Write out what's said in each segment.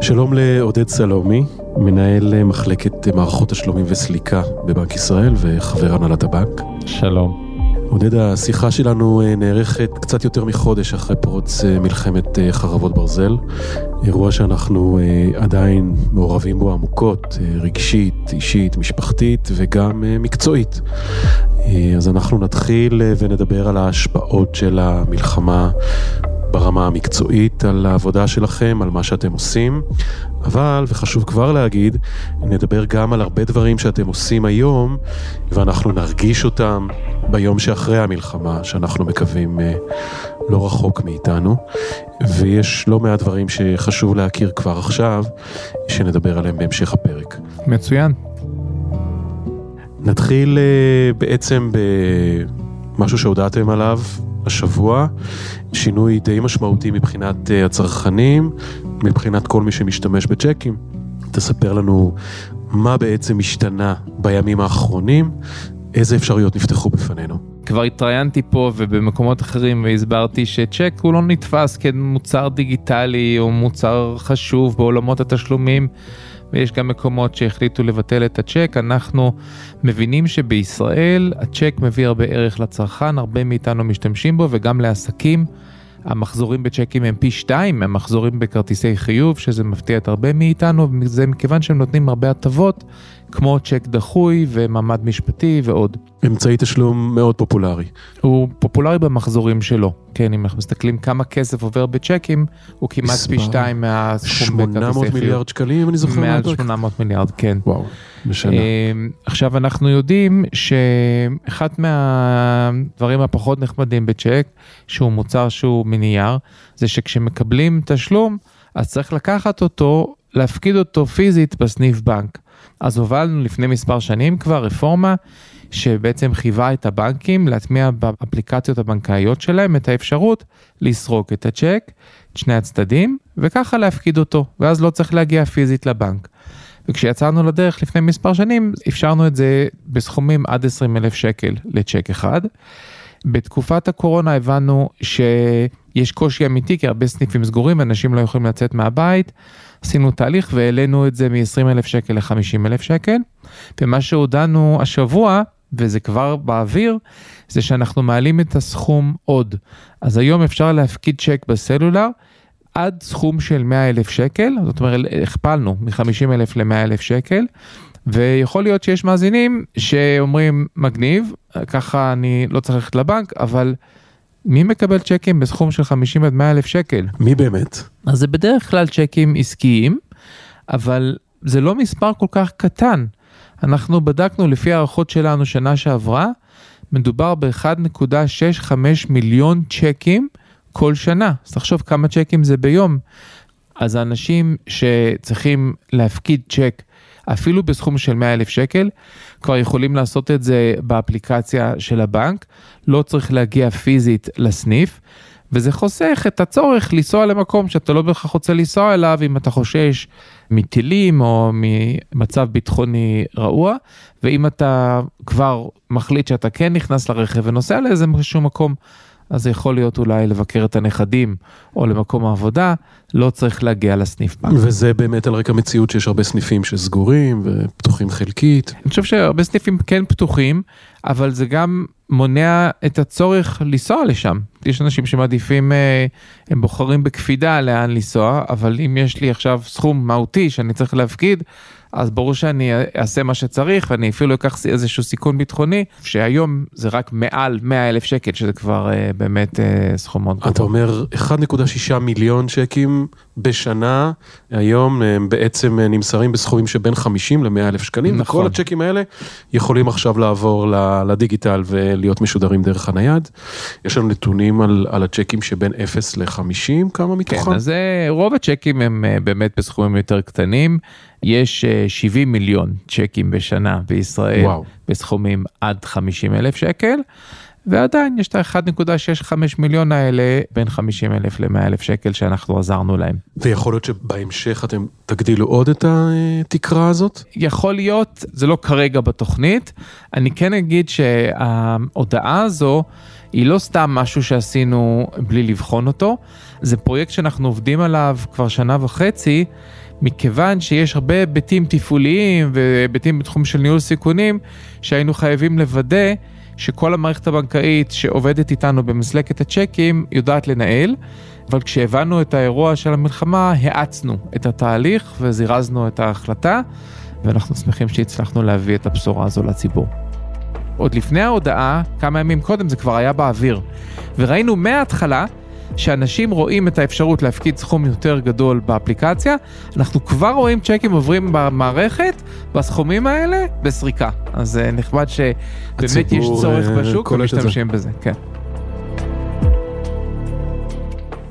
שלום לעודד סלומי, מנהל מחלקת מערכות תשלומים וסליקה בבנק ישראל וחבר הנהלת הבנק. שלום. עודד, השיחה שלנו אה, נערכת קצת יותר מחודש אחרי פרוץ אה, מלחמת אה, חרבות ברזל. אירוע שאנחנו עדיין מעורבים בו עמוקות, רגשית, אישית, משפחתית וגם מקצועית. אז אנחנו נתחיל ונדבר על ההשפעות של המלחמה ברמה המקצועית על העבודה שלכם, על מה שאתם עושים, אבל, וחשוב כבר להגיד, נדבר גם על הרבה דברים שאתם עושים היום, ואנחנו נרגיש אותם ביום שאחרי המלחמה, שאנחנו מקווים אה, לא רחוק מאיתנו, ויש לא מעט דברים שחשוב להכיר כבר עכשיו, שנדבר עליהם בהמשך הפרק. מצוין. נתחיל אה, בעצם במשהו שהודעתם עליו השבוע, שינוי די משמעותי מבחינת אה, הצרכנים, מבחינת כל מי שמשתמש בצ'קים. תספר לנו מה בעצם השתנה בימים האחרונים, איזה אפשרויות נפתחו בפנינו. כבר התראיינתי פה ובמקומות אחרים והסברתי שצ'ק הוא לא נתפס כמוצר דיגיטלי או מוצר חשוב בעולמות התשלומים. ויש גם מקומות שהחליטו לבטל את הצ'ק. אנחנו מבינים שבישראל הצ'ק מביא הרבה ערך לצרכן, הרבה מאיתנו משתמשים בו וגם לעסקים. המחזורים בצ'קים הם פי שתיים מהמחזורים בכרטיסי חיוב, שזה מפתיע את הרבה מאיתנו, וזה מכיוון שהם נותנים הרבה הטבות, כמו צ'ק דחוי ומעמד משפטי ועוד. אמצעי תשלום מאוד פופולרי. הוא פופולרי במחזורים שלו, כן, אם אנחנו מסתכלים כמה כסף עובר בצ'קים, הוא כמעט פי שתיים מהסכום בכרטיסי חיוב. 800 מיליארד שקלים, אני זוכר. מעל 800 מיליארד, כן. וואו, בשנה. אמ, עכשיו אנחנו יודעים שאחד מהדברים הפחות נחמדים בצ'ק, שהוא מוצר שהוא מנייר, זה שכשמקבלים תשלום, אז צריך לקחת אותו, להפקיד אותו פיזית בסניף בנק. אז הובלנו לפני מספר שנים כבר רפורמה שבעצם חייבה את הבנקים להטמיע באפליקציות הבנקאיות שלהם את האפשרות לסרוק את הצ'ק, את שני הצדדים, וככה להפקיד אותו, ואז לא צריך להגיע פיזית לבנק. וכשיצאנו לדרך לפני מספר שנים, אפשרנו את זה בסכומים עד 20 אלף שקל לצ'ק אחד. בתקופת הקורונה הבנו שיש קושי אמיתי, כי הרבה סניפים סגורים, אנשים לא יכולים לצאת מהבית. עשינו תהליך והעלינו את זה מ-20 אלף שקל ל-50 אלף שקל. ומה שהודענו השבוע, וזה כבר באוויר, זה שאנחנו מעלים את הסכום עוד. אז היום אפשר להפקיד צ'ק בסלולר עד סכום של 100 אלף שקל, זאת אומרת הכפלנו מ-50 אלף ל-100 אלף שקל. ויכול להיות שיש מאזינים שאומרים מגניב, ככה אני לא צריך ללכת לבנק, אבל מי מקבל צ'קים בסכום של 50 עד 100 אלף שקל? מי באמת? אז זה בדרך כלל צ'קים עסקיים, אבל זה לא מספר כל כך קטן. אנחנו בדקנו לפי הערכות שלנו שנה שעברה, מדובר ב-1.65 מיליון צ'קים כל שנה. אז תחשוב כמה צ'קים זה ביום. אז האנשים שצריכים להפקיד צ'ק אפילו בסכום של 100 אלף שקל, כבר יכולים לעשות את זה באפליקציה של הבנק, לא צריך להגיע פיזית לסניף, וזה חוסך את הצורך לנסוע למקום שאתה לא בהכרח רוצה לנסוע אליו אם אתה חושש מטילים או ממצב ביטחוני רעוע, ואם אתה כבר מחליט שאתה כן נכנס לרכב ונוסע לאיזה מקום, אז זה יכול להיות אולי לבקר את הנכדים או למקום העבודה, לא צריך להגיע לסניף בנק. וזה באמת על רקע מציאות שיש הרבה סניפים שסגורים ופתוחים חלקית. אני חושב שהרבה סניפים כן פתוחים, אבל זה גם מונע את הצורך לנסוע לשם. יש אנשים שמעדיפים, אה, הם בוחרים בקפידה לאן לנסוע, אבל אם יש לי עכשיו סכום מהותי שאני צריך להפקיד, אז ברור שאני אעשה מה שצריך ואני אפילו אקח איזשהו סיכון ביטחוני, שהיום זה רק מעל 100 אלף שקל, שזה כבר uh, באמת uh, סכום מאוד גבוה. אתה אומר 1.6 מיליון צ'קים בשנה, היום הם בעצם נמסרים בסכומים שבין 50 ל-100 אלף שקלים, נכון. וכל הצ'קים האלה יכולים עכשיו לעבור לדיגיטל ולהיות משודרים דרך הנייד. יש לנו נתונים על, על הצ'קים שבין 0 ל-50, כמה מתוכם? כן, אז רוב הצ'קים הם באמת בסכומים יותר קטנים. יש 70 מיליון צ'קים בשנה בישראל, וואו. בסכומים עד 50 אלף שקל. ועדיין יש את ה-1.65 מיליון האלה בין 50 אלף ל-100 אלף שקל שאנחנו עזרנו להם. ויכול להיות שבהמשך אתם תגדילו עוד את התקרה הזאת? יכול להיות, זה לא כרגע בתוכנית. אני כן אגיד שההודעה הזו היא לא סתם משהו שעשינו בלי לבחון אותו, זה פרויקט שאנחנו עובדים עליו כבר שנה וחצי, מכיוון שיש הרבה היבטים תפעוליים והיבטים בתחום של ניהול סיכונים, שהיינו חייבים לוודא שכל המערכת הבנקאית שעובדת איתנו במסלקת הצ'קים יודעת לנהל, אבל כשהבנו את האירוע של המלחמה, האצנו את התהליך וזירזנו את ההחלטה, ואנחנו שמחים שהצלחנו להביא את הבשורה הזו לציבור. עוד לפני ההודעה, כמה ימים קודם זה כבר היה באוויר, וראינו מההתחלה שאנשים רואים את האפשרות להפקיד סכום יותר גדול באפליקציה, אנחנו כבר רואים צ'קים עוברים במערכת, בסכומים האלה, בסריקה. אז אה, נחמד שבאמת יש צורך אה, בשוק זה. ומשתמשים בזה, כן.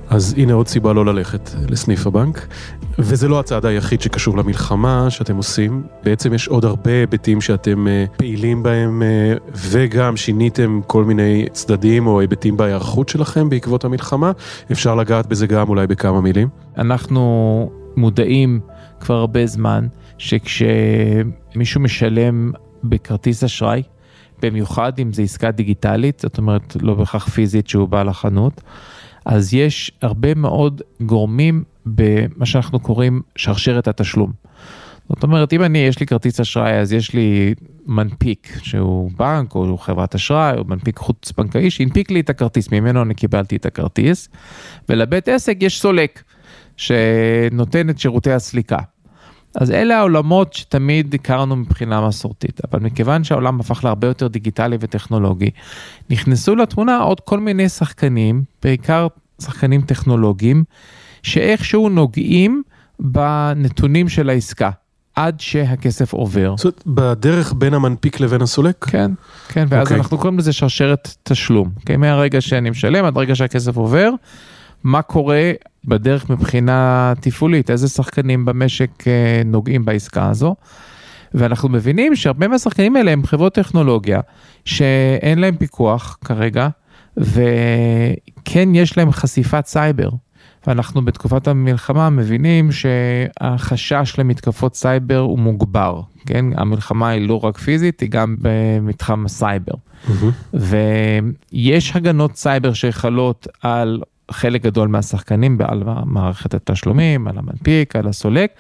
אז הנה עוד סיבה לא ללכת לסניף הבנק. וזה לא הצעד היחיד שקשור למלחמה שאתם עושים, בעצם יש עוד הרבה היבטים שאתם אה, פעילים בהם אה, וגם שיניתם כל מיני צדדים או היבטים בהיערכות שלכם בעקבות המלחמה. אפשר לגעת בזה גם אולי בכמה מילים. אנחנו מודעים כבר הרבה זמן שכשמישהו משלם בכרטיס אשראי, במיוחד אם זו עסקה דיגיטלית, זאת אומרת לא בהכרח פיזית שהוא בא לחנות, אז יש הרבה מאוד גורמים במה שאנחנו קוראים שרשרת התשלום. זאת אומרת, אם אני, יש לי כרטיס אשראי, אז יש לי מנפיק שהוא בנק או חברת אשראי או מנפיק חוץ בנקאי שהנפיק לי את הכרטיס, ממנו אני קיבלתי את הכרטיס, ולבית עסק יש סולק שנותן את שירותי הסליקה. אז אלה העולמות שתמיד הכרנו מבחינה מסורתית, אבל מכיוון שהעולם הפך להרבה יותר דיגיטלי וטכנולוגי, נכנסו לתמונה עוד כל מיני שחקנים, בעיקר שחקנים טכנולוגיים, שאיכשהו נוגעים בנתונים של העסקה, עד שהכסף עובר. זאת אומרת, בדרך בין המנפיק לבין הסולק? כן, כן, ואז okay. אוקיי. אנחנו קוראים לזה שרשרת תשלום. Okay, מהרגע שאני משלם עד רגע שהכסף עובר, מה קורה בדרך מבחינה תפעולית, איזה שחקנים במשק אה, נוגעים בעסקה הזו. ואנחנו מבינים שהרבה מהשחקנים האלה הם חברות טכנולוגיה שאין להם פיקוח כרגע, וכן יש להם חשיפת סייבר. ואנחנו בתקופת המלחמה מבינים שהחשש למתקפות סייבר הוא מוגבר, כן? המלחמה היא לא רק פיזית, היא גם במתחם הסייבר. מהמם. ויש הגנות סייבר שחלות על חלק גדול מהשחקנים, על מערכת התשלומים, על המנפיק, על הסולק,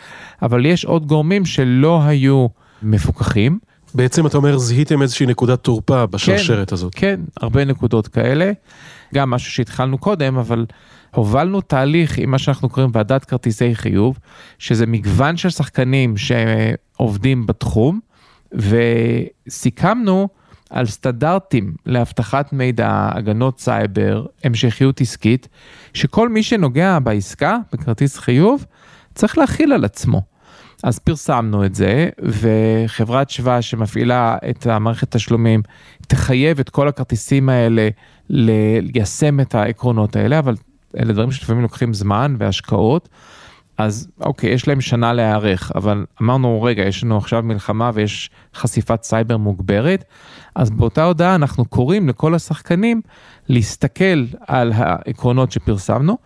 אבל יש עוד גורמים שלא היו מפוקחים. בעצם אתה אומר, זיהיתם איזושהי נקודת תורפה בשרשרת הזאת. כן, הרבה נקודות כאלה. גם משהו שהתחלנו קודם, אבל הובלנו תהליך עם מה שאנחנו קוראים ועדת כרטיסי חיוב, שזה מגוון של שחקנים שעובדים בתחום, וסיכמנו על סטנדרטים לאבטחת מידע, הגנות סייבר, המשכיות עסקית, שכל מי שנוגע בעסקה, בכרטיס חיוב, צריך להכיל על עצמו. אז פרסמנו את זה, וחברת שווה שמפעילה את המערכת תשלומים תחייב את כל הכרטיסים האלה ליישם את העקרונות האלה, אבל אלה דברים שלפעמים לוקחים זמן והשקעות. אז אוקיי, יש להם שנה להיערך, אבל אמרנו, רגע, יש לנו עכשיו מלחמה ויש חשיפת סייבר מוגברת, אז באותה הודעה אנחנו קוראים לכל השחקנים להסתכל על העקרונות שפרסמנו,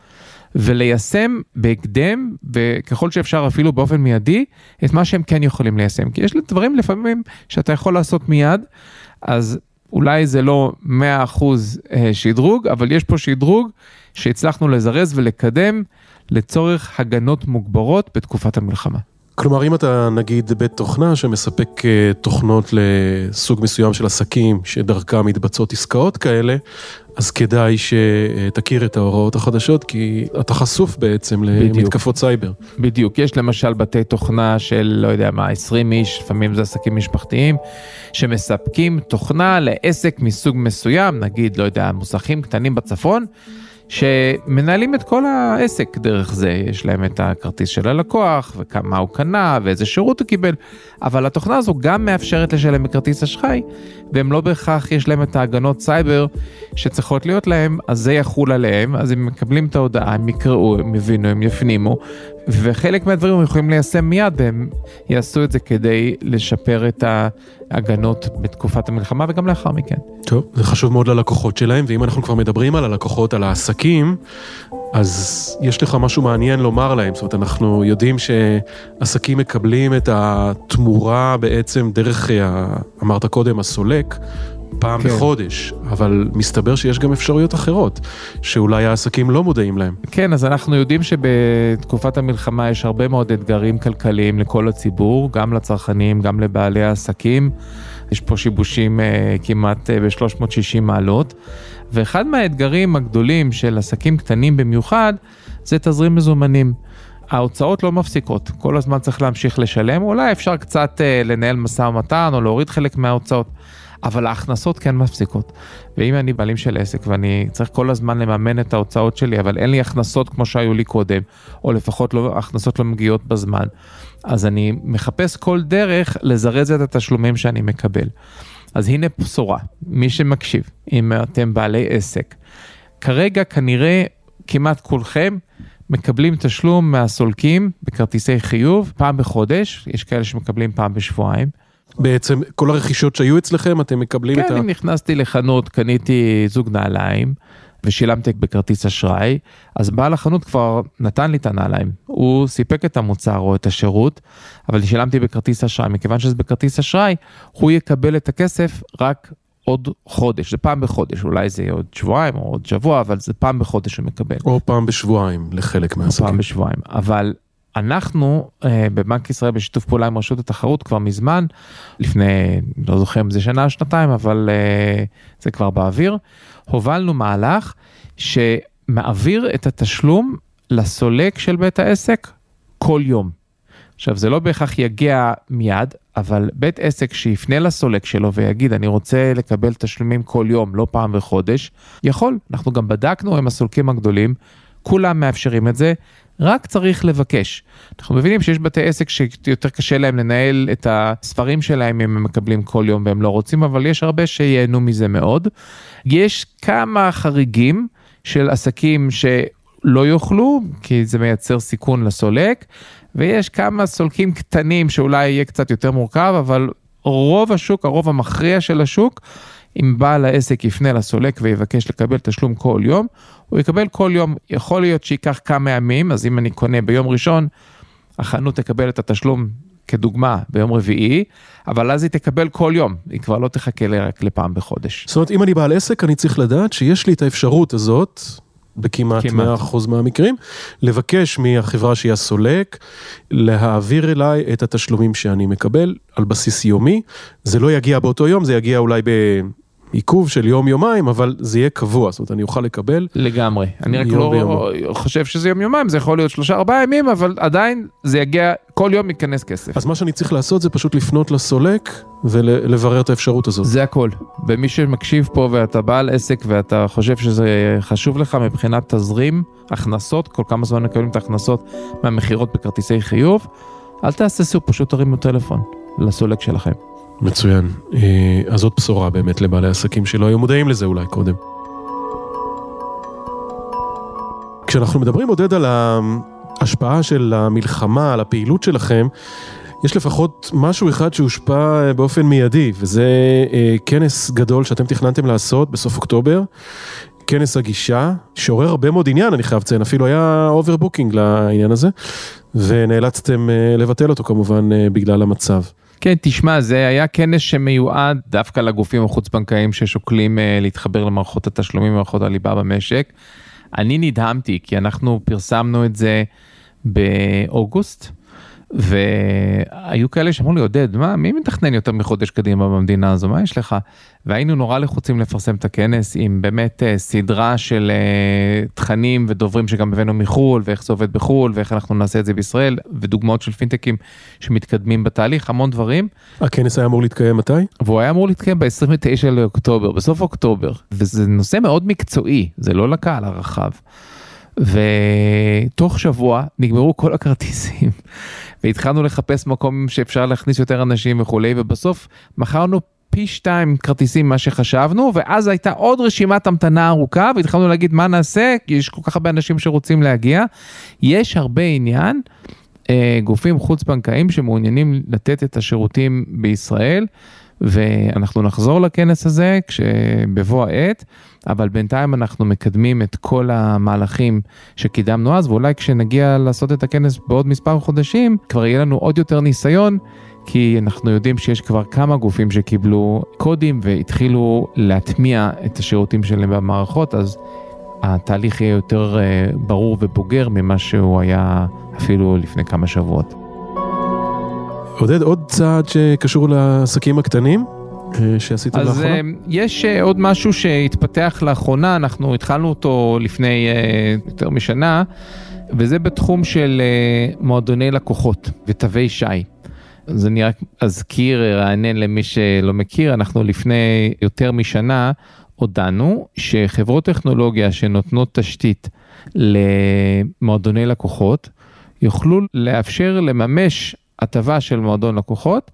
וליישם בהקדם, וככל שאפשר אפילו באופן מיידי, את מה שהם כן יכולים ליישם. כי יש דברים לפעמים שאתה יכול לעשות מיד, אז אולי זה לא 100% אה, שדרוג, אבל יש פה שדרוג שהצלחנו לזרז ולקדם לצורך הגנות מוגברות בתקופת המלחמה. כלומר, אם אתה נגיד בית תוכנה שמספק אה, תוכנות לסוג מסוים של עסקים שדרכם מתבצעות עסקאות כאלה, אז כדאי שתכיר את ההוראות החדשות, כי אתה חשוף בעצם בדיוק. למתקפות סייבר. בדיוק, יש למשל בתי תוכנה של, לא יודע מה, 20 איש, לפעמים זה עסקים משפחתיים, שמספקים תוכנה לעסק מסוג מסוים, נגיד, לא יודע, מוסכים קטנים בצפון, שמנהלים את כל העסק דרך זה, יש להם את הכרטיס של הלקוח, וכמה הוא קנה, ואיזה שירות הוא קיבל, אבל התוכנה הזו גם מאפשרת לשלם בכרטיס אשראי, והם לא בהכרח יש להם את ההגנות סייבר שצריכות להיות להם, אז זה יחול עליהם, אז הם מקבלים את ההודעה, הם יקראו, הם יבינו, הם יפנימו, וחלק מהדברים הם יכולים ליישם מיד, והם יעשו את זה כדי לשפר את ההגנות בתקופת המלחמה וגם לאחר מכן. טוב, זה חשוב מאוד ללקוחות שלהם, ואם אנחנו כבר מדברים על הלקוחות, על העסקים, אז יש לך משהו מעניין לומר להם. זאת אומרת, אנחנו יודעים שעסקים מקבלים את התמורה בעצם דרך, ה- אמרת קודם, הסולק, פעם כן. בחודש, אבל מסתבר שיש גם אפשרויות אחרות, שאולי העסקים לא מודעים להם. כן, אז אנחנו יודעים שבתקופת המלחמה יש הרבה מאוד אתגרים כלכליים לכל הציבור, גם לצרכנים, גם לבעלי העסקים. יש פה שיבושים אה, כמעט אה, ב-360 מעלות. ואחד מהאתגרים הגדולים של עסקים קטנים במיוחד, זה תזרים מזומנים. ההוצאות לא מפסיקות, כל הזמן צריך להמשיך לשלם, אולי אפשר קצת אה, לנהל משא ומתן או להוריד חלק מההוצאות, אבל ההכנסות כן מפסיקות. ואם אני בעלים של עסק ואני צריך כל הזמן לממן את ההוצאות שלי, אבל אין לי הכנסות כמו שהיו לי קודם, או לפחות לא, הכנסות לא מגיעות בזמן, אז אני מחפש כל דרך לזרז את התשלומים שאני מקבל. אז הנה בשורה, מי שמקשיב, אם אתם בעלי עסק, כרגע כנראה כמעט כולכם מקבלים תשלום מהסולקים בכרטיסי חיוב פעם בחודש, יש כאלה שמקבלים פעם בשבועיים. בעצם כל הרכישות שהיו אצלכם, אתם מקבלים כן, את ה... אם נכנסתי לחנות, קניתי זוג נעליים ושילמתי בכרטיס אשראי, אז בעל החנות כבר נתן לי את הנעליים. הוא סיפק את המוצר או את השירות, אבל שילמתי בכרטיס אשראי. מכיוון שזה בכרטיס אשראי, הוא יקבל את הכסף רק עוד חודש, זה פעם בחודש, אולי זה יהיה עוד שבועיים או עוד שבוע, אבל זה פעם בחודש הוא מקבל. או פעם בשבועיים לחלק פעם מהעסקים. בשבועיים. אבל אנחנו אה, בבנק ישראל בשיתוף פעולה עם רשות התחרות כבר מזמן, לפני, לא זוכר אם זה שנה או שנתיים, אבל אה, זה כבר באוויר, הובלנו מהלך שמעביר את התשלום לסולק של בית העסק כל יום. עכשיו זה לא בהכרח יגיע מיד, אבל בית עסק שיפנה לסולק שלו ויגיד אני רוצה לקבל תשלומים כל יום, לא פעם בחודש, יכול. אנחנו גם בדקנו עם הסולקים הגדולים, כולם מאפשרים את זה, רק צריך לבקש. אנחנו מבינים שיש בתי עסק שיותר קשה להם לנהל את הספרים שלהם אם הם מקבלים כל יום והם לא רוצים, אבל יש הרבה שייהנו מזה מאוד. יש כמה חריגים של עסקים שלא יוכלו, כי זה מייצר סיכון לסולק, ויש כמה סולקים קטנים שאולי יהיה קצת יותר מורכב, אבל רוב השוק, הרוב המכריע של השוק, אם בעל העסק יפנה לסולק ויבקש לקבל תשלום כל יום, הוא יקבל כל יום, יכול להיות שייקח כמה ימים, אז אם אני קונה ביום ראשון, החנות תקבל את התשלום כדוגמה ביום רביעי, אבל אז היא תקבל כל יום, היא כבר לא תחכה רק לפעם בחודש. זאת אומרת, אם אני בעל עסק, אני צריך לדעת שיש לי את האפשרות הזאת, בכמעט כמעט. 100% מהמקרים, לבקש מהחברה שהיא הסולק, להעביר אליי את התשלומים שאני מקבל על בסיס יומי. זה לא יגיע באותו יום, זה יגיע אולי בעיכוב של יום-יומיים, אבל זה יהיה קבוע, זאת אומרת, אני אוכל לקבל. לגמרי. אני רק לא ביומו. חושב שזה יום יומיים, זה יכול להיות שלושה ארבעה ימים, אבל עדיין זה יגיע, כל יום ייכנס כסף. אז מה שאני צריך לעשות זה פשוט לפנות לסולק ולברר את האפשרות הזאת. זה הכל. ומי שמקשיב פה ואתה בעל עסק ואתה חושב שזה חשוב לך מבחינת תזרים, הכנסות, כל כמה זמן מקבלים את ההכנסות מהמכירות בכרטיסי חיוב, אל תהססו, פשוט תרימו טלפון לסולק שלכם. מצוין. אה, אז זאת בשורה באמת לבעלי עסקים שלא היו מודעים לזה אולי קודם. כשאנחנו מדברים, עודד, על ההשפעה של המלחמה, על הפעילות שלכם, יש לפחות משהו אחד שהושפע באופן מיידי, וזה אה, כנס גדול שאתם תכננתם לעשות בסוף אוקטובר, כנס הגישה, שעורר הרבה מאוד עניין, אני חייב לציין, אפילו היה overbooking לעניין הזה, ונאלצתם אה, לבטל אותו כמובן אה, בגלל המצב. כן, תשמע, זה היה כנס שמיועד דווקא לגופים החוץ-בנקאיים ששוקלים אה, להתחבר למערכות התשלומים ומערכות הליבה במשק. אני נדהמתי, כי אנחנו פרסמנו את זה באוגוסט, והיו כאלה שאמרו לי, עודד, מה, מי מתכנן יותר מחודש קדימה במדינה הזו, מה יש לך? והיינו נורא לחוצים לפרסם את הכנס עם באמת אה, סדרה של אה, תכנים ודוברים שגם הבאנו מחו"ל, ואיך זה עובד בחו"ל, ואיך אנחנו נעשה את זה בישראל, ודוגמאות של פינטקים שמתקדמים בתהליך, המון דברים. הכנס היה אמור להתקיים מתי? והוא היה אמור להתקיים ב-29 לאוקטובר, בסוף אוקטובר, וזה נושא מאוד מקצועי, זה לא לקהל הרחב. ותוך שבוע נגמרו כל הכרטיסים, והתחלנו לחפש מקום שאפשר להכניס יותר אנשים וכולי, ובסוף מכרנו פי שתיים כרטיסים ממה שחשבנו, ואז הייתה עוד רשימת המתנה ארוכה, והתחלנו להגיד מה נעשה, כי יש כל כך הרבה אנשים שרוצים להגיע. יש הרבה עניין. אה, גופים חוץ-בנקאיים שמעוניינים לתת את השירותים בישראל, ואנחנו נחזור לכנס הזה כשבבוא העת, אבל בינתיים אנחנו מקדמים את כל המהלכים שקידמנו אז, ואולי כשנגיע לעשות את הכנס בעוד מספר חודשים, כבר יהיה לנו עוד יותר ניסיון, כי אנחנו יודעים שיש כבר כמה גופים שקיבלו קודים והתחילו להטמיע את השירותים שלהם במערכות, אז התהליך יהיה יותר אה, ברור ובוגר ממה שהוא היה אפילו לפני כמה שבועות. עודד, עוד צעד שקשור לעסקים הקטנים? אה, שעשיתם אז לאחרונה? אה, יש אה, עוד משהו שהתפתח לאחרונה, אנחנו התחלנו אותו לפני יותר משנה, וזה בתחום של מועדוני לקוחות ותווי שי. אז אני רק אזכיר, ארענן למי שלא מכיר, אנחנו לפני יותר משנה הודענו שחברות טכנולוגיה שנותנות תשתית למועדוני לקוחות, יוכלו לאפשר לממש הטבה של מועדון לקוחות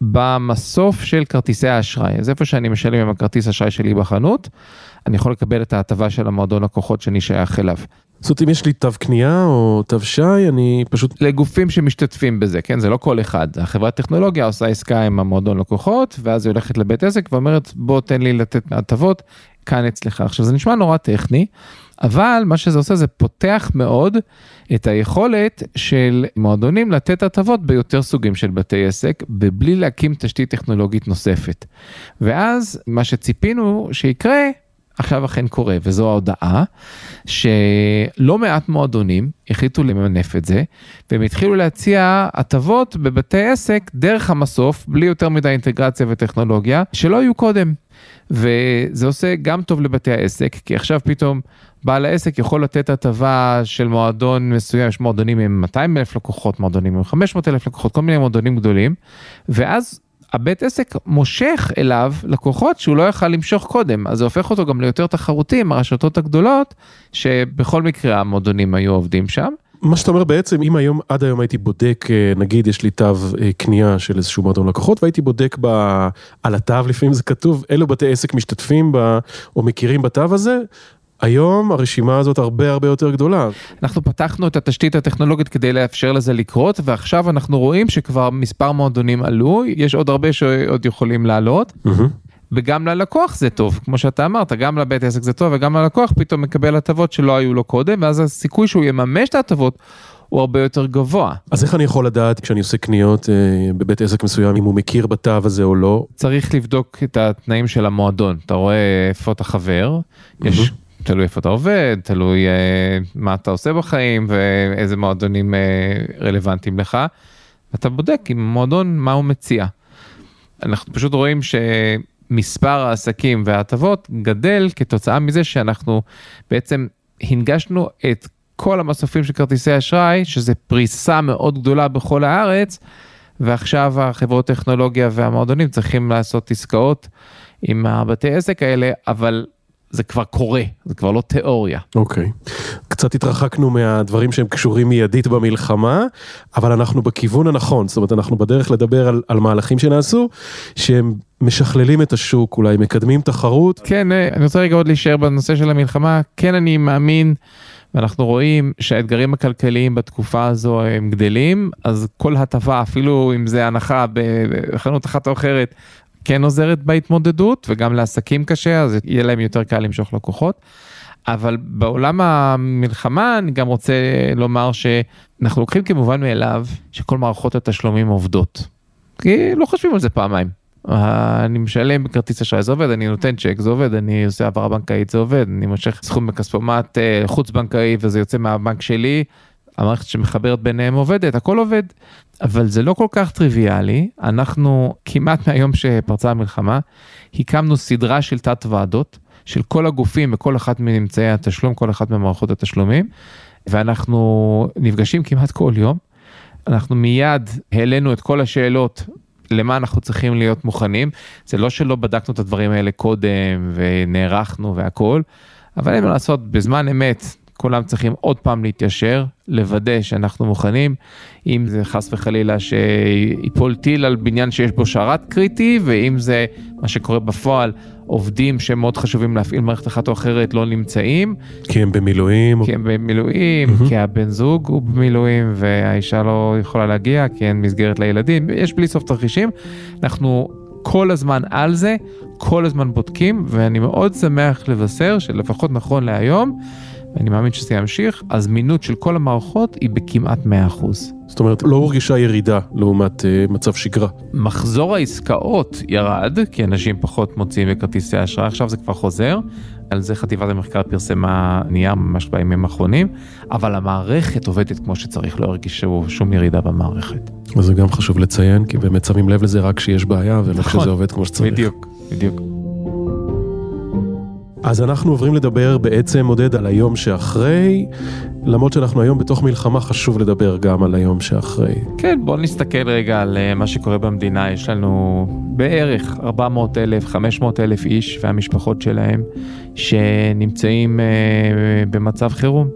במסוף של כרטיסי האשראי. אז איפה שאני משלם עם הכרטיס אשראי שלי בחנות, אני יכול לקבל את ההטבה של המועדון לקוחות שאני שייך אליו. זאת אומרת, אם יש לי תו קנייה או תו שי, אני פשוט... לגופים שמשתתפים בזה, כן? זה לא כל אחד. החברת טכנולוגיה עושה עסקה עם המועדון לקוחות, ואז היא הולכת לבית עסק ואומרת, בוא תן לי לתת הטבות כאן אצלך. עכשיו, זה נשמע נורא טכני, אבל מה שזה עושה זה פותח מאוד את היכולת של מועדונים לתת הטבות ביותר סוגים של בתי עסק, בלי להקים תשתית טכנולוגית נוספת. ואז מה שציפינו שיקרה, עכשיו אכן קורה, וזו ההודעה, שלא מעט מועדונים החליטו למנף את זה, והם התחילו להציע הטבות בבתי עסק דרך המסוף, בלי יותר מדי אינטגרציה וטכנולוגיה, שלא היו קודם. וזה עושה גם טוב לבתי העסק, כי עכשיו פתאום בעל העסק יכול לתת הטבה של מועדון מסוים, יש מועדונים עם 200 אלף לקוחות, מועדונים עם 500 אלף לקוחות, כל מיני מועדונים גדולים, ואז הבית עסק מושך אליו לקוחות שהוא לא יכל למשוך קודם, אז זה הופך אותו גם ליותר תחרותי עם הרשתות הגדולות, שבכל מקרה המועדונים היו עובדים שם. מה שאתה אומר בעצם, אם היום, עד היום הייתי בודק, אה, נגיד יש לי תו אה, קנייה של איזשהו מועדון לקוחות, והייתי בודק ב, על התו, לפעמים זה כתוב, אילו בתי עסק משתתפים ב, או מכירים בתו הזה, היום הרשימה הזאת הרבה הרבה יותר גדולה. אנחנו פתחנו את התשתית הטכנולוגית כדי לאפשר לזה לקרות, ועכשיו אנחנו רואים שכבר מספר מועדונים עלו, יש עוד הרבה שעוד יכולים לעלות. Mm-hmm. וגם ללקוח זה טוב, כמו שאתה אמרת, גם לבית עסק זה טוב וגם ללקוח פתאום מקבל הטבות שלא היו לו קודם, ואז הסיכוי שהוא יממש את ההטבות הוא הרבה יותר גבוה. אז איך אני יכול לדעת כשאני עושה קניות אה, בבית עסק מסוים, אם הוא מכיר בתו הזה או לא? צריך לבדוק את התנאים של המועדון, אתה רואה איפה אתה חבר, יש... תלוי איפה אתה עובד, תלוי אה, מה אתה עושה בחיים ואיזה מועדונים אה, רלוונטיים לך. אתה בודק עם המועדון מה הוא מציע. אנחנו פשוט רואים שמספר העסקים וההטבות גדל כתוצאה מזה שאנחנו בעצם הנגשנו את כל המסופים של כרטיסי אשראי, שזה פריסה מאוד גדולה בכל הארץ, ועכשיו החברות טכנולוגיה והמועדונים צריכים לעשות עסקאות עם הבתי עסק האלה, אבל זה כבר קורה, זה כבר לא תיאוריה. אוקיי. Okay. קצת התרחקנו מהדברים שהם קשורים מיידית במלחמה, אבל אנחנו בכיוון הנכון, זאת אומרת, אנחנו בדרך לדבר על, על מהלכים שנעשו, שהם משכללים את השוק, אולי מקדמים תחרות. כן, אה, אני רוצה רגע עוד להישאר בנושא של המלחמה, כן אני מאמין. ואנחנו רואים שהאתגרים הכלכליים בתקופה הזו הם גדלים, אז כל הטבה, אפילו אם זה הנחה בחנות אחת או אחרת, כן עוזרת בהתמודדות, וגם לעסקים קשה, אז יהיה להם יותר קל למשוך לקוחות. אבל בעולם המלחמה אני גם רוצה לומר שאנחנו לוקחים כמובן מאליו שכל מערכות התשלומים עובדות. כי לא חושבים על זה פעמיים. אני משלם בכרטיס אשראי זה עובד, אני נותן צ'ק זה עובד, אני עושה העברה בנקאית זה עובד, אני מושך סכום בכספומט אה, חוץ בנקאי וזה יוצא מהבנק שלי, המערכת שמחברת ביניהם עובדת, הכל עובד. אבל זה לא כל כך טריוויאלי, אנחנו כמעט מהיום שפרצה המלחמה, הקמנו סדרה של תת ועדות, של כל הגופים וכל אחת מנמצאי התשלום, כל אחת ממערכות התשלומים, ואנחנו נפגשים כמעט כל יום. אנחנו מיד העלינו את כל השאלות למה אנחנו צריכים להיות מוכנים. זה לא שלא בדקנו את הדברים האלה קודם ונערכנו והכל, אבל אין מה לעשות, בזמן אמת כולם צריכים עוד פעם להתיישר, לוודא שאנחנו מוכנים, אם זה חס וחלילה שיפול טיל על בניין שיש בו שרת קריטי, ואם זה מה שקורה בפועל, עובדים שמאוד חשובים להפעיל מערכת אחת או אחרת לא נמצאים. כי הם במילואים. כי הם במילואים, mm-hmm. כי הבן זוג הוא במילואים והאישה לא יכולה להגיע, כי אין מסגרת לילדים, יש בלי סוף תרחישים. אנחנו כל הזמן על זה, כל הזמן בודקים, ואני מאוד שמח לבשר שלפחות נכון להיום, ואני מאמין שזה ימשיך, הזמינות של כל המערכות היא בכמעט 100%. זאת אומרת, לא הורגשה ירידה לעומת uh, מצב שגרה. מחזור העסקאות ירד, כי אנשים פחות מוציאים בכרטיסי אשראי, עכשיו זה כבר חוזר. על זה חטיבת המחקר פרסמה נייר ממש בימים האחרונים, אבל המערכת עובדת כמו שצריך, לא הרגישו שום ירידה במערכת. אז זה גם חשוב לציין, כי באמת שמים לב לזה רק כשיש בעיה ולא נכון, כשזה עובד כמו שצריך. בדיוק, בדיוק. אז אנחנו עוברים לדבר בעצם, עודד, על היום שאחרי, למרות שאנחנו היום בתוך מלחמה, חשוב לדבר גם על היום שאחרי. כן, בוא נסתכל רגע על אה, מה שקורה במדינה. יש לנו בערך 400 אלף, 500 אלף איש והמשפחות שלהם שנמצאים uh, במצב חירום.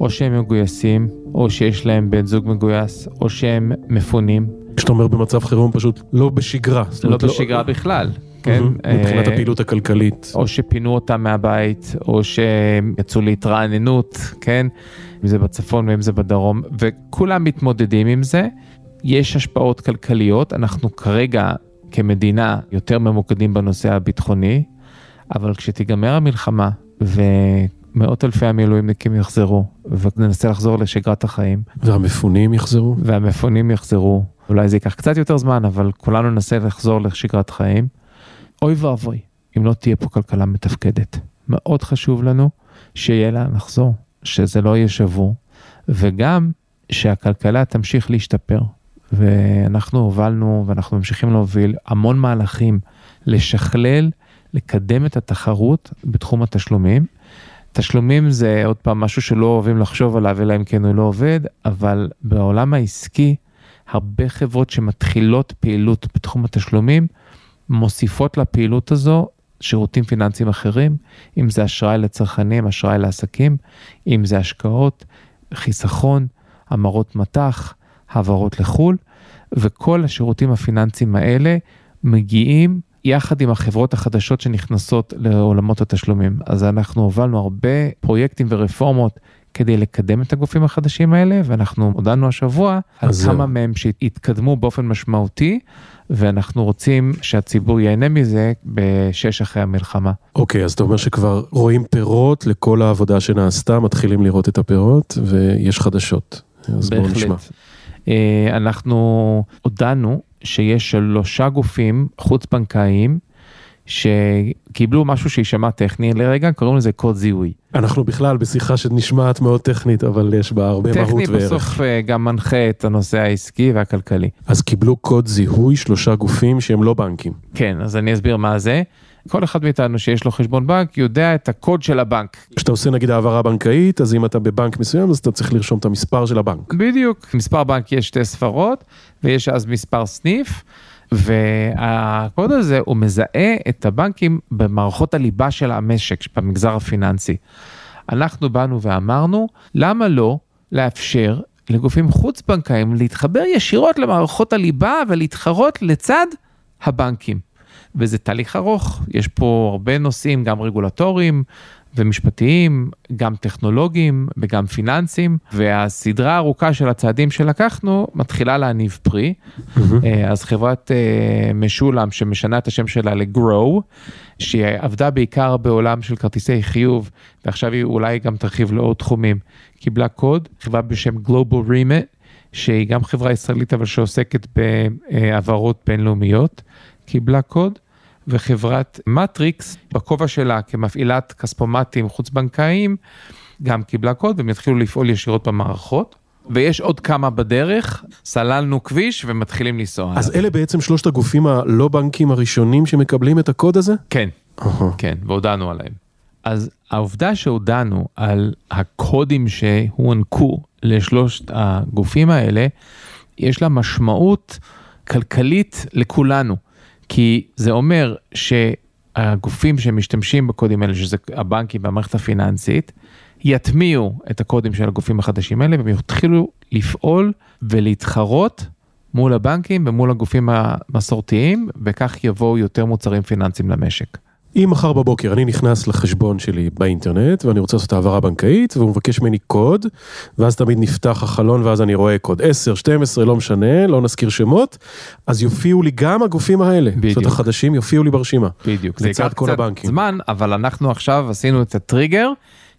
או שהם מגויסים, או שיש להם בן זוג מגויס, או שהם מפונים. כשאתה אומר במצב חירום פשוט לא בשגרה. לא בשגרה לא... בכלל. כן? מבחינת הפעילות הכלכלית. או שפינו אותם מהבית, או שהם יצאו להתרעננות, כן? אם זה בצפון ואם זה בדרום, וכולם מתמודדים עם זה. יש השפעות כלכליות, אנחנו כרגע כמדינה יותר ממוקדים בנושא הביטחוני, אבל כשתיגמר המלחמה ומאות אלפי המילואימניקים יחזרו, וננסה לחזור לשגרת החיים. והמפונים יחזרו? והמפונים יחזרו. אולי זה ייקח קצת יותר זמן, אבל כולנו ננסה לחזור לשגרת חיים. אוי ואבוי אם לא תהיה פה כלכלה מתפקדת. מאוד חשוב לנו שיהיה לה לחזור, שזה לא יהיה שבור, וגם שהכלכלה תמשיך להשתפר. ואנחנו הובלנו ואנחנו ממשיכים להוביל המון מהלכים לשכלל, לקדם את התחרות בתחום התשלומים. תשלומים זה עוד פעם משהו שלא אוהבים לחשוב עליו אלא אם כן הוא לא עובד, אבל בעולם העסקי הרבה חברות שמתחילות פעילות בתחום התשלומים מוסיפות לפעילות הזו שירותים פיננסיים אחרים, אם זה אשראי לצרכנים, אשראי לעסקים, אם זה השקעות, חיסכון, המרות מטח, העברות לחו"ל, וכל השירותים הפיננסיים האלה מגיעים יחד עם החברות החדשות שנכנסות לעולמות התשלומים. אז אנחנו הובלנו הרבה פרויקטים ורפורמות כדי לקדם את הגופים החדשים האלה, ואנחנו הודענו השבוע על כמה מהם שהתקדמו באופן משמעותי. ואנחנו רוצים שהציבור ייהנה מזה בשש אחרי המלחמה. אוקיי, okay, אז אתה אומר שכבר רואים פירות לכל העבודה שנעשתה, מתחילים לראות את הפירות, ויש חדשות. אז בואו נשמע. אה, אנחנו הודענו שיש שלושה גופים חוץ-בנקאיים שקיבלו משהו שיישמע טכני לרגע, קוראים לזה קוד זיהוי. אנחנו בכלל בשיחה שנשמעת מאוד טכנית, אבל יש בה הרבה מהות וערך. טכני בסוף אה, גם מנחה את הנושא העסקי והכלכלי. אז קיבלו קוד זיהוי שלושה גופים שהם לא בנקים. כן, אז אני אסביר מה זה. כל אחד מאיתנו שיש לו חשבון בנק יודע את הקוד של הבנק. כשאתה עושה נגיד העברה בנקאית, אז אם אתה בבנק מסוים, אז אתה צריך לרשום את המספר של הבנק. בדיוק, מספר בנק יש שתי ספרות, ויש אז מספר סניף. והקוד הזה הוא מזהה את הבנקים במערכות הליבה של המשק, במגזר הפיננסי. אנחנו באנו ואמרנו, למה לא לאפשר לגופים חוץ-בנקאיים להתחבר ישירות למערכות הליבה ולהתחרות לצד הבנקים. וזה תהליך ארוך, יש פה הרבה נושאים, גם רגולטוריים, ומשפטיים, גם טכנולוגיים וגם פיננסיים, והסדרה הארוכה של הצעדים שלקחנו מתחילה להניב פרי. Mm-hmm. אז חברת אה, משולם שמשנה את השם שלה ל-Grow, שהיא עבדה בעיקר בעולם של כרטיסי חיוב, ועכשיו היא אולי גם תרחיב לעוד תחומים, קיבלה קוד, חברה בשם Global Remit, שהיא גם חברה ישראלית אבל שעוסקת בהעברות בינלאומיות, קיבלה קוד. וחברת מטריקס, בכובע שלה כמפעילת כספומטים חוץ-בנקאיים, גם קיבלה קוד והם יתחילו לפעול ישירות במערכות. ויש עוד כמה בדרך, סללנו כביש ומתחילים לנסוע. אז אלה בעצם שלושת הגופים הלא בנקים הראשונים שמקבלים את הקוד הזה? כן, uh-huh. כן, והודענו עליהם. אז העובדה שהודענו על הקודים שהוענקו לשלושת הגופים האלה, יש לה משמעות כלכלית לכולנו. כי זה אומר שהגופים שמשתמשים בקודים האלה, שזה הבנקים והמערכת הפיננסית, יטמיעו את הקודים של הגופים החדשים האלה והם יתחילו לפעול ולהתחרות מול הבנקים ומול הגופים המסורתיים, וכך יבואו יותר מוצרים פיננסיים למשק. אם מחר בבוקר אני נכנס לחשבון שלי באינטרנט ואני רוצה לעשות העברה בנקאית והוא מבקש ממני קוד ואז תמיד נפתח החלון ואז אני רואה קוד 10, 12, לא משנה, לא נזכיר שמות, אז יופיעו לי גם הגופים האלה, בדיוק. זאת אומרת החדשים יופיעו לי ברשימה. בדיוק, זה ייקח קצת הבנקים. זמן, אבל אנחנו עכשיו עשינו את הטריגר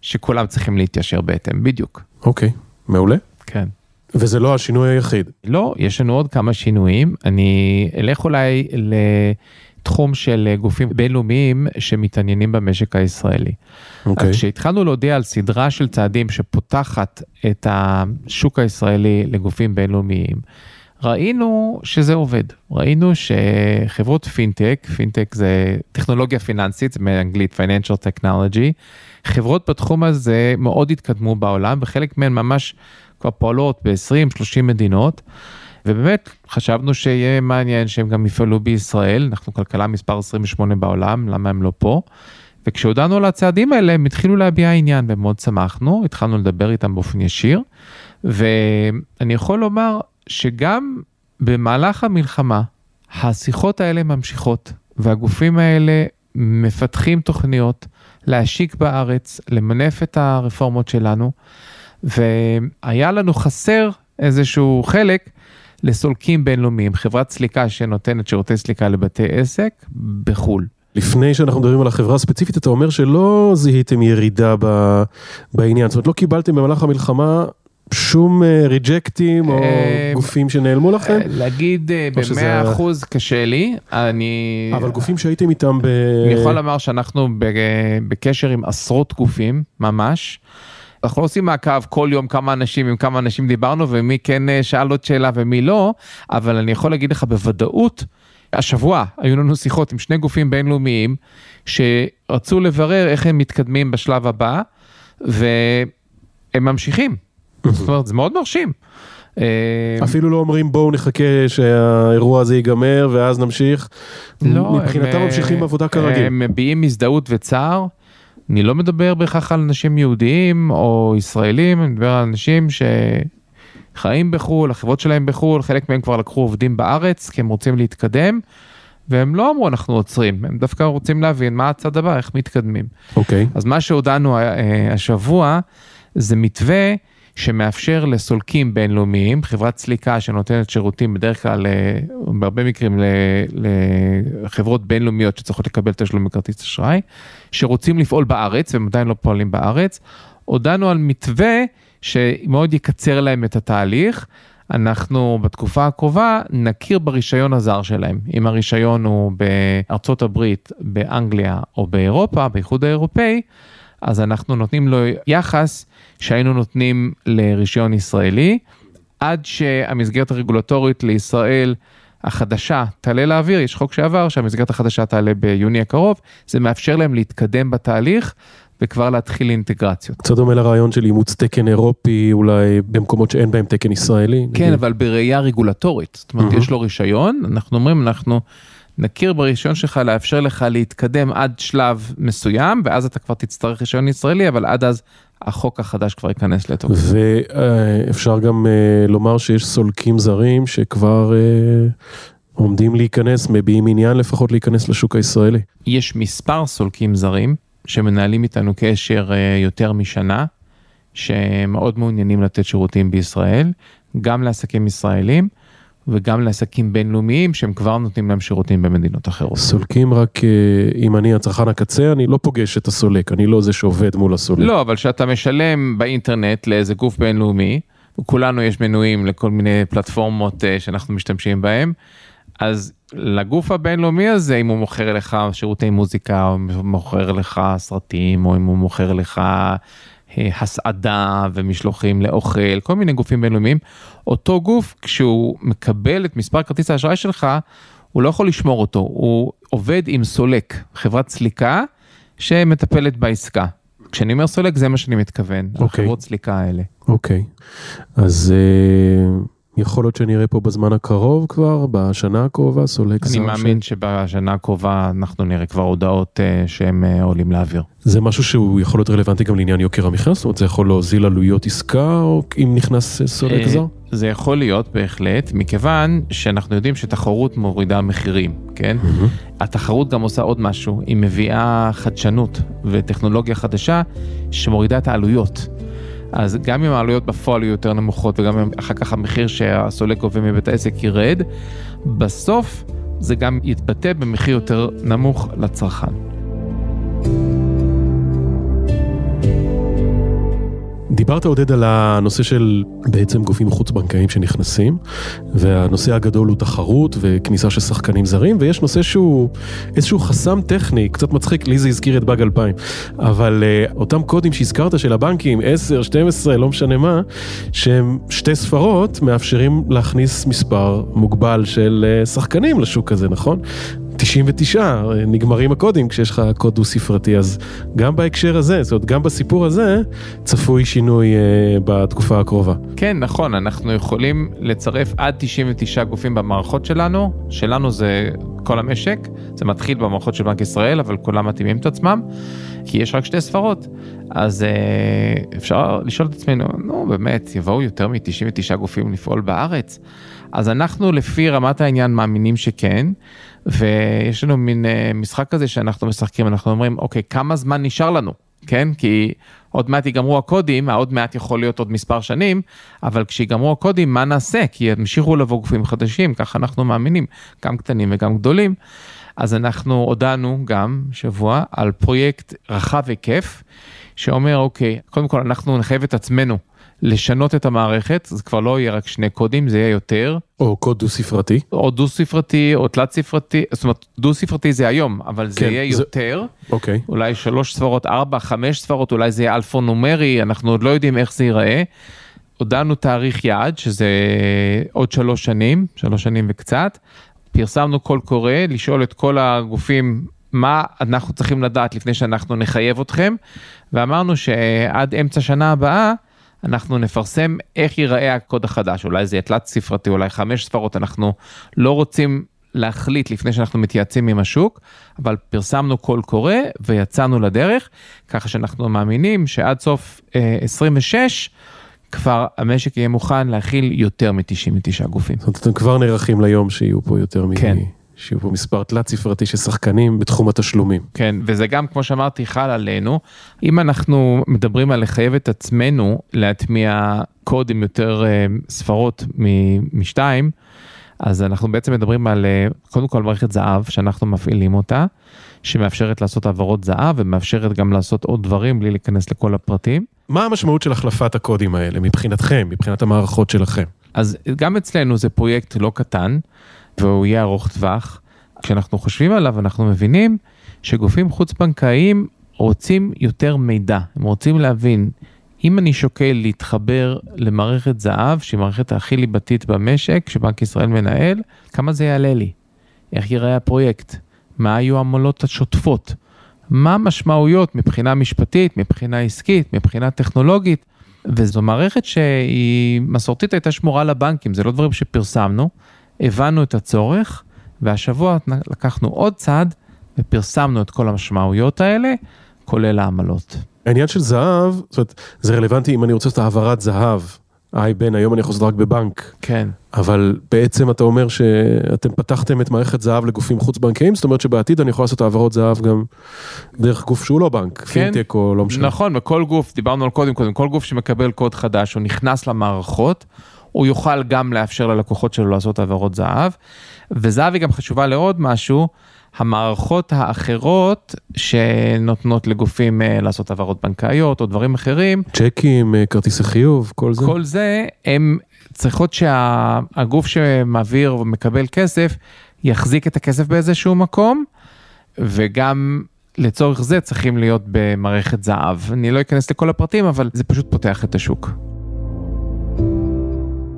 שכולם צריכים להתיישר בהתאם, בדיוק. אוקיי, מעולה. כן. וזה לא השינוי היחיד. לא, יש לנו עוד כמה שינויים. אני אלך אולי לתחום של גופים בינלאומיים שמתעניינים במשק הישראלי. אוקיי. כשהתחלנו להודיע על סדרה של צעדים שפותחת את השוק הישראלי לגופים בינלאומיים, ראינו שזה עובד. ראינו שחברות פינטק, פינטק זה טכנולוגיה פיננסית, זה מאנגלית Financial Technology, חברות בתחום הזה מאוד התקדמו בעולם, וחלק מהן ממש כבר פועלות ב-20-30 מדינות. ובאמת חשבנו שיהיה מעניין שהם גם יפעלו בישראל, אנחנו כלכלה מספר 28 בעולם, למה הם לא פה? וכשהודענו על הצעדים האלה הם התחילו להביע עניין ומאוד שמחנו, התחלנו לדבר איתם באופן ישיר, ואני יכול לומר שגם במהלך המלחמה השיחות האלה ממשיכות והגופים האלה מפתחים תוכניות להשיק בארץ, למנף את הרפורמות שלנו, והיה לנו חסר איזשהו חלק לסולקים בינלאומיים, חברת סליקה שנותנת שירותי סליקה לבתי עסק בחו"ל. לפני שאנחנו מדברים על החברה הספציפית, אתה אומר שלא זיהיתם ירידה ב... בעניין, זאת אומרת לא קיבלתם במהלך המלחמה שום ריג'קטים או אה, גופים שנעלמו לכם? להגיד אה, שזה- במאה אחוז קשה לי, אני... אבל גופים שהייתם איתם ב... אני יכול לומר שאנחנו בקשר עם עשרות גופים, ממש. אנחנו עושים מעקב כל יום כמה אנשים, עם כמה אנשים דיברנו ומי כן אה, שאל עוד שאלה ומי לא, אבל אני יכול להגיד לך בוודאות, השבוע היו לנו שיחות עם שני גופים בינלאומיים שרצו לברר איך הם מתקדמים בשלב הבא, והם ממשיכים. זאת אומרת, זה מאוד מרשים. אה, אפילו לא אומרים בואו נחכה שהאירוע הזה ייגמר ואז נמשיך. לא, מבחינתם ממשיכים אה, עבודה כרגיל. הם מביעים הזדהות וצער. אני לא מדבר בהכרח על אנשים יהודיים או ישראלים, אני מדבר על אנשים שחיים בחו"ל, החברות שלהם בחו"ל, חלק מהם כבר לקחו עובדים בארץ כי הם רוצים להתקדם, והם לא אמרו אנחנו עוצרים, הם דווקא רוצים להבין מה הצד הבא, איך מתקדמים. אוקיי. אז מה שהודענו אה, השבוע זה מתווה שמאפשר לסולקים בינלאומיים, חברת סליקה שנותנת שירותים בדרך כלל, אה, בהרבה מקרים לחברות בינלאומיות שצריכות לקבל תשלום בכרטיס אשראי, שרוצים לפעול בארץ והם עדיין לא פועלים בארץ. הודענו על מתווה שמאוד יקצר להם את התהליך. אנחנו בתקופה הקרובה נכיר ברישיון הזר שלהם. אם הרישיון הוא בארצות הברית, באנגליה או באירופה, באיחוד האירופאי, אז אנחנו נותנים לו יחס שהיינו נותנים לרישיון ישראלי, עד שהמסגרת הרגולטורית לישראל החדשה תעלה לאוויר, יש חוק שעבר שהמסגרת החדשה תעלה ביוני הקרוב, זה מאפשר להם להתקדם בתהליך וכבר להתחיל אינטגרציות. קצת דומה לרעיון של אימוץ תקן אירופי אולי במקומות שאין בהם תקן ישראלי. כן, נגיד. אבל בראייה רגולטורית. זאת אומרת, מהמם. יש לו רישיון, אנחנו אומרים, אנחנו נכיר ברישיון שלך לאפשר לך להתקדם עד שלב מסוים, ואז אתה כבר תצטרך רישיון ישראלי, אבל עד אז החוק החדש כבר ייכנס לתוקף. ואפשר גם אה, לומר שיש סולקים זרים שכבר אה, עומדים להיכנס, מביעים עניין לפחות להיכנס לשוק הישראלי. יש מספר סולקים זרים שמנהלים איתנו קשר אה, יותר משנה, שמאוד מעוניינים לתת שירותים בישראל, גם לעסקים ישראלים וגם לעסקים בינלאומיים שהם כבר נותנים להם שירותים במדינות אחרות. סולקים רק אה, אם אני הצרכן הקצה, אני לא פוגש את הסולק, אני לא זה שעובד מול הסולק. לא, אבל כשאתה משלם באינטרנט לאיזה גוף בינלאומי, וכולנו יש מנויים לכל מיני פלטפורמות אה, שאנחנו משתמשים בהם, אז לגוף הבינלאומי הזה, אם הוא מוכר לך שירותי מוזיקה, או מוכר לך סרטים, או אם הוא מוכר לך הסעדה ומשלוחים לאוכל, כל מיני גופים בינלאומיים, אותו גוף, כשהוא מקבל את מספר כרטיס האשראי שלך, הוא לא יכול לשמור אותו, הוא עובד עם סולק, חברת סליקה שמטפלת בעסקה. כשאני אומר סולק זה מה שאני מתכוון, על אוקיי. חברות סליקה האלה. אוקיי, אז אה, יכול להיות שנראה פה בזמן הקרוב כבר, בשנה הקרובה, סולק אני זר. מאמין שבשנה הקרובה אנחנו נראה כבר הודעות אה, שהם אה, עולים לאוויר. זה משהו שהוא יכול להיות רלוונטי גם לעניין יוקר המחיה? זאת אומרת, זה יכול להוזיל עלויות עסקה, או אם נכנס אה, סולק זר? זה יכול להיות בהחלט, מכיוון שאנחנו יודעים שתחרות מורידה מחירים, כן? מהמם. התחרות גם עושה עוד משהו, היא מביאה חדשנות וטכנולוגיה חדשה שמורידה את העלויות. אז גם אם העלויות בפועל יהיו יותר נמוכות וגם אם אחר כך המחיר שהסולק גובה מבית העסק ירד, בסוף זה גם יתבטא במחיר יותר נמוך לצרכן. דיברת עודד על הנושא של בעצם גופים חוץ-בנקאיים שנכנסים, והנושא הגדול הוא תחרות וכניסה של שחקנים זרים, ויש נושא שהוא איזשהו חסם טכני, קצת מצחיק, לי זה הזכיר את באג 2000, אבל uh, אותם קודים שהזכרת של הבנקים, 10, 12, לא משנה מה, שהם שתי ספרות, מאפשרים להכניס מספר מוגבל של uh, שחקנים לשוק הזה, נכון? 99 נגמרים הקודים כשיש לך קוד דו ספרתי, אז גם בהקשר הזה, זאת אומרת, גם בסיפור הזה, צפוי שינוי uh, בתקופה הקרובה. כן, נכון, אנחנו יכולים לצרף עד 99 גופים במערכות שלנו, שלנו זה כל המשק, זה מתחיל במערכות של בנק ישראל, אבל כולם מתאימים את עצמם, כי יש רק שתי ספרות. אז uh, אפשר לשאול את עצמנו, נו באמת, יבואו יותר מ-99 גופים לפעול בארץ? אז אנחנו לפי רמת העניין מאמינים שכן. ויש לנו מין uh, משחק כזה שאנחנו משחקים, אנחנו אומרים, אוקיי, כמה זמן נשאר לנו, כן? כי עוד מעט ייגמרו הקודים, העוד מעט יכול להיות עוד מספר שנים, אבל כשיגמרו הקודים, מה נעשה? כי ימשיכו לבוא גופים חדשים, ככה אנחנו מאמינים, גם קטנים וגם גדולים. אז אנחנו הודענו גם שבוע על פרויקט רחב היקף, שאומר, אוקיי, קודם כל אנחנו נחייב את עצמנו לשנות את המערכת, זה כבר לא יהיה רק שני קודים, זה יהיה יותר. או קוד דו ספרתי. או דו ספרתי, או תלת ספרתי, זאת אומרת, דו ספרתי זה היום, אבל זה כן, יהיה זה... יותר. אוקיי. אולי שלוש ספרות, ארבע, חמש ספרות, אולי זה יהיה אלפונומרי, אנחנו עוד לא יודעים איך זה ייראה. הודענו תאריך יעד, שזה עוד שלוש שנים, שלוש שנים וקצת. פרסמנו קול קורא לשאול את כל הגופים מה אנחנו צריכים לדעת לפני שאנחנו נחייב אתכם, ואמרנו שעד אמצע שנה הבאה, אנחנו נפרסם איך ייראה הקוד החדש, אולי זה יהיה תלת ספרתי, אולי חמש ספרות, אנחנו לא רוצים להחליט לפני שאנחנו מתייעצים עם השוק, אבל פרסמנו קול קורא ויצאנו לדרך, ככה שאנחנו מאמינים שעד סוף אה, 26, כבר המשק יהיה מוכן להכיל יותר מ-99 גופים. זאת אומרת, אתם כבר נערכים ליום שיהיו פה יותר מ... כן. שיהיו פה מספר תלת ספרתי של שחקנים בתחום התשלומים. כן, וזה גם, כמו שאמרתי, חל עלינו. אם אנחנו מדברים על לחייב את עצמנו להטמיע קוד עם יותר uh, ספרות משתיים, אז אנחנו בעצם מדברים על, uh, קודם כל מערכת זהב, שאנחנו מפעילים אותה, שמאפשרת לעשות העברות זהב ומאפשרת גם לעשות עוד דברים בלי להיכנס לכל הפרטים. מה המשמעות של החלפת הקודים האלה מבחינתכם, מבחינת המערכות שלכם? אז גם אצלנו זה פרויקט לא קטן. והוא יהיה ארוך טווח. כשאנחנו חושבים עליו אנחנו מבינים שגופים חוץ בנקאיים רוצים יותר מידע, הם רוצים להבין אם אני שוקל להתחבר למערכת זהב, שהיא מערכת הכי ליבתית במשק, שבנק ישראל מנהל, כמה זה יעלה לי? איך ייראה הפרויקט? מה היו העמלות השוטפות? מה המשמעויות מבחינה משפטית, מבחינה עסקית, מבחינה טכנולוגית? וזו מערכת שהיא מסורתית הייתה שמורה לבנקים, זה לא דברים שפרסמנו, הבנו את הצורך, והשבוע לקחנו עוד צעד ופרסמנו את כל המשמעויות האלה, כולל העמלות. העניין של זהב, זאת אומרת, זה רלוונטי אם אני רוצה לעשות העברת זהב. היי בן, היום אני יכול לעשות רק בבנק. כן. אבל בעצם אתה אומר שאתם פתחתם את מערכת זהב לגופים חוץ בנקאיים, זאת אומרת שבעתיד אני יכול לעשות העברות זהב גם דרך גוף שהוא לא בנק, כן. פינטק או לא משנה. נכון, וכל גוף, דיברנו על קודם קודם, כל גוף שמקבל קוד חדש, הוא נכנס למערכות, הוא יוכל גם לאפשר ללקוחות שלו לעשות העברות זהב. וזהב היא גם חשובה לעוד משהו, המערכות האחרות שנותנות לגופים אה, לעשות העברות בנקאיות או דברים אחרים. צ'קים, אה, כרטיסי חיוב, כל זה. כל זה, הן צריכות שהגוף שמעביר ומקבל כסף, יחזיק את הכסף באיזשהו מקום, וגם לצורך זה צריכים להיות במערכת זהב. אני לא אכנס לכל הפרטים, אבל זה פשוט פותח את השוק.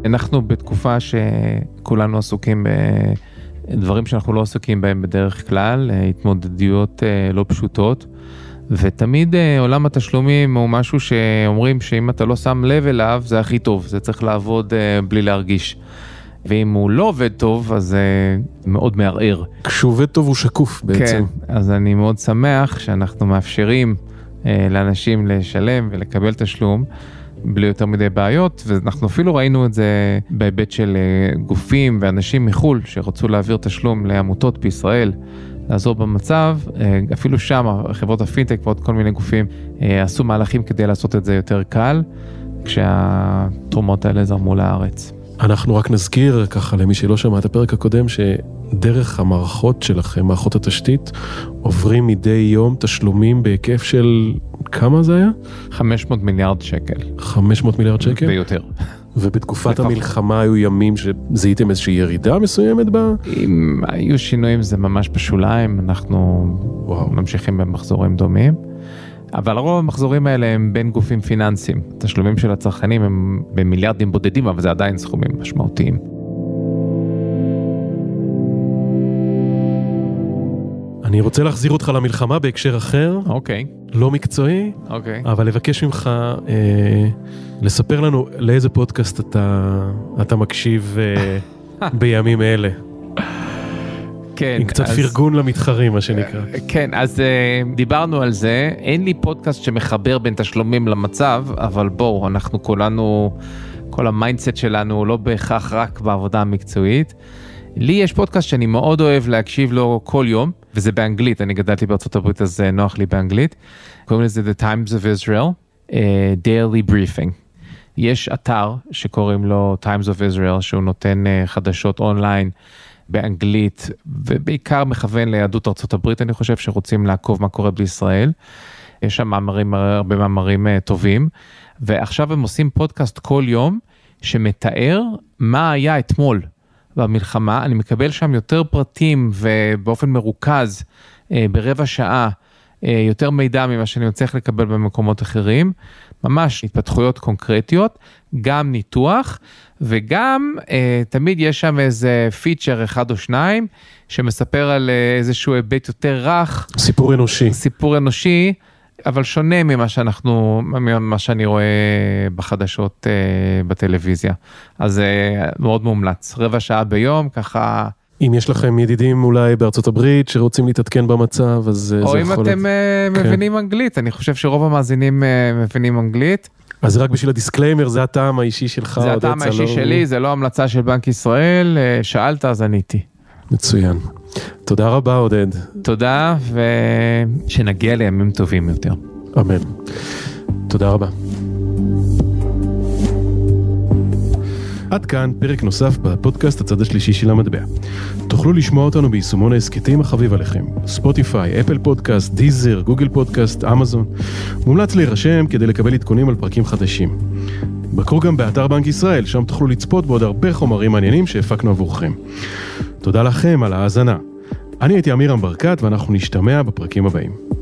אנחנו בתקופה שכולנו עסוקים בדברים שאנחנו לא עסוקים בהם בדרך כלל, התמודדויות אה, לא פשוטות, ותמיד אה, עולם התשלומים הוא משהו שאומרים שאם אתה לא שם לב אליו זה הכי טוב, זה צריך לעבוד אה, בלי להרגיש. ואם הוא לא עובד טוב, אז זה מאוד מערער. כשהוא עובד טוב הוא שקוף בעצם. כן, אז אני מאוד שמח שאנחנו מאפשרים לאנשים לשלם ולקבל תשלום. בלי יותר מדי בעיות, ואנחנו אפילו ראינו את זה בהיבט של אה, גופים ואנשים מחו"ל שרצו להעביר תשלום לעמותות בישראל. לעזור במצב, אה, אפילו שם חברות הפינטק ועוד כל מיני גופים אה, עשו מהלכים כדי לעשות את זה יותר קל, כשהתרומות האלה זרמו לארץ. אנחנו רק נזכיר ככה למי שלא שמע את הפרק הקודם, שדרך המערכות שלכם, מערכות התשתית, עוברים מדי יום תשלומים בהיקף של כמה זה היה? 500 מיליארד שקל. 500 מיליארד שקל? ויותר. ובתקופת. המלחמה היו ימים שזיהיתם איזושהי ירידה מסוימת בה? אם היו שינויים זה ממש בשוליים, אנחנו וואו. ממשיכים במחזורים דומים. אבל רוב המחזורים האלה הם בין גופים פיננסיים. תשלומים של הצרכנים הם במיליארדים בודדים, אבל זה עדיין סכומים משמעותיים. אני רוצה להחזיר אותך למלחמה בהקשר אחר, אוקיי, לא מקצועי, אוקיי. אבל לבקש ממך אה, לספר לנו לאיזה פודקאסט אתה, אתה מקשיב אה, בימים אלה. כן, עם קצת אז- פרגון למתחרים, מה שנקרא. כן, אז אה, דיברנו על זה, אין לי פודקאסט שמחבר בין תשלומים למצב, אבל בואו, אנחנו כולנו, כל ה mindset שלנו הוא לא בהכרח רק בעבודה המקצועית. לי יש פודקאסט שאני מאוד אוהב להקשיב לו כל יום, וזה באנגלית, אני גדלתי בארצות הברית אז אה, נוח לי באנגלית. קוראים לזה The Times of Israel, אה, Daily Briefing. יש אתר שקוראים לו Times of Israel, שהוא נותן אה, חדשות אונליין באנגלית, ובעיקר מכוון ליהדות ארצות הברית, אני חושב, שרוצים לעקוב מה קורה בישראל. יש שם מאמרים, הרבה מאמרים אה, טובים, ועכשיו הם עושים פודקאסט כל יום, שמתאר מה היה אתמול במלחמה. אני מקבל שם יותר פרטים ובאופן מרוכז, אה, ברבע שעה, אה, יותר מידע ממה שאני מצליח לקבל במקומות אחרים. ממש התפתחויות קונקרטיות, גם ניתוח, וגם אה, תמיד יש שם איזה פיצ'ר אחד או שניים, שמספר על אה, איזשהו היבט יותר רך, סיפור אנושי. סיפור אנושי, אבל שונה ממה שאנחנו, ממה שאני רואה בחדשות אה, בטלוויזיה. אז אה, מאוד מומלץ, רבע שעה ביום, ככה, אם יש לכם ידידים אולי בארצות הברית שרוצים להתעדכן במצב, אז אה, או זה אם יכול... אתם אה, כן. מבינים אנגלית, אני חושב שרוב המאזינים אה, מבינים אנגלית. אז רק בשביל ה disclaimer, זה הטעם האישי שלך, זה הטעם האישי. שלי, זה לא המלצה של בנק ישראל, שאלת אז עניתי. מצוין. תודה רבה, עודד. תודה, ושנגיע לימים טובים יותר. אמן. תודה רבה. עד כאן פרק נוסף בפודקאסט הצד השלישי של המטבע. תוכלו לשמוע אותנו ביישומון ההסכתים החביב עליכם, ספוטיפיי, אפל פודקאסט, דיזר, גוגל פודקאסט, אמזון. מומלץ להירשם כדי לקבל עדכונים על פרקים חדשים. בקרו גם באתר בנק ישראל, שם תוכלו לצפות בעוד הרבה חומרים מעניינים שהפקנו עבורכם. תודה לכם על ההאזנה. אני הייתי עמירם ברקת ואנחנו נשתמע בפרקים הבאים.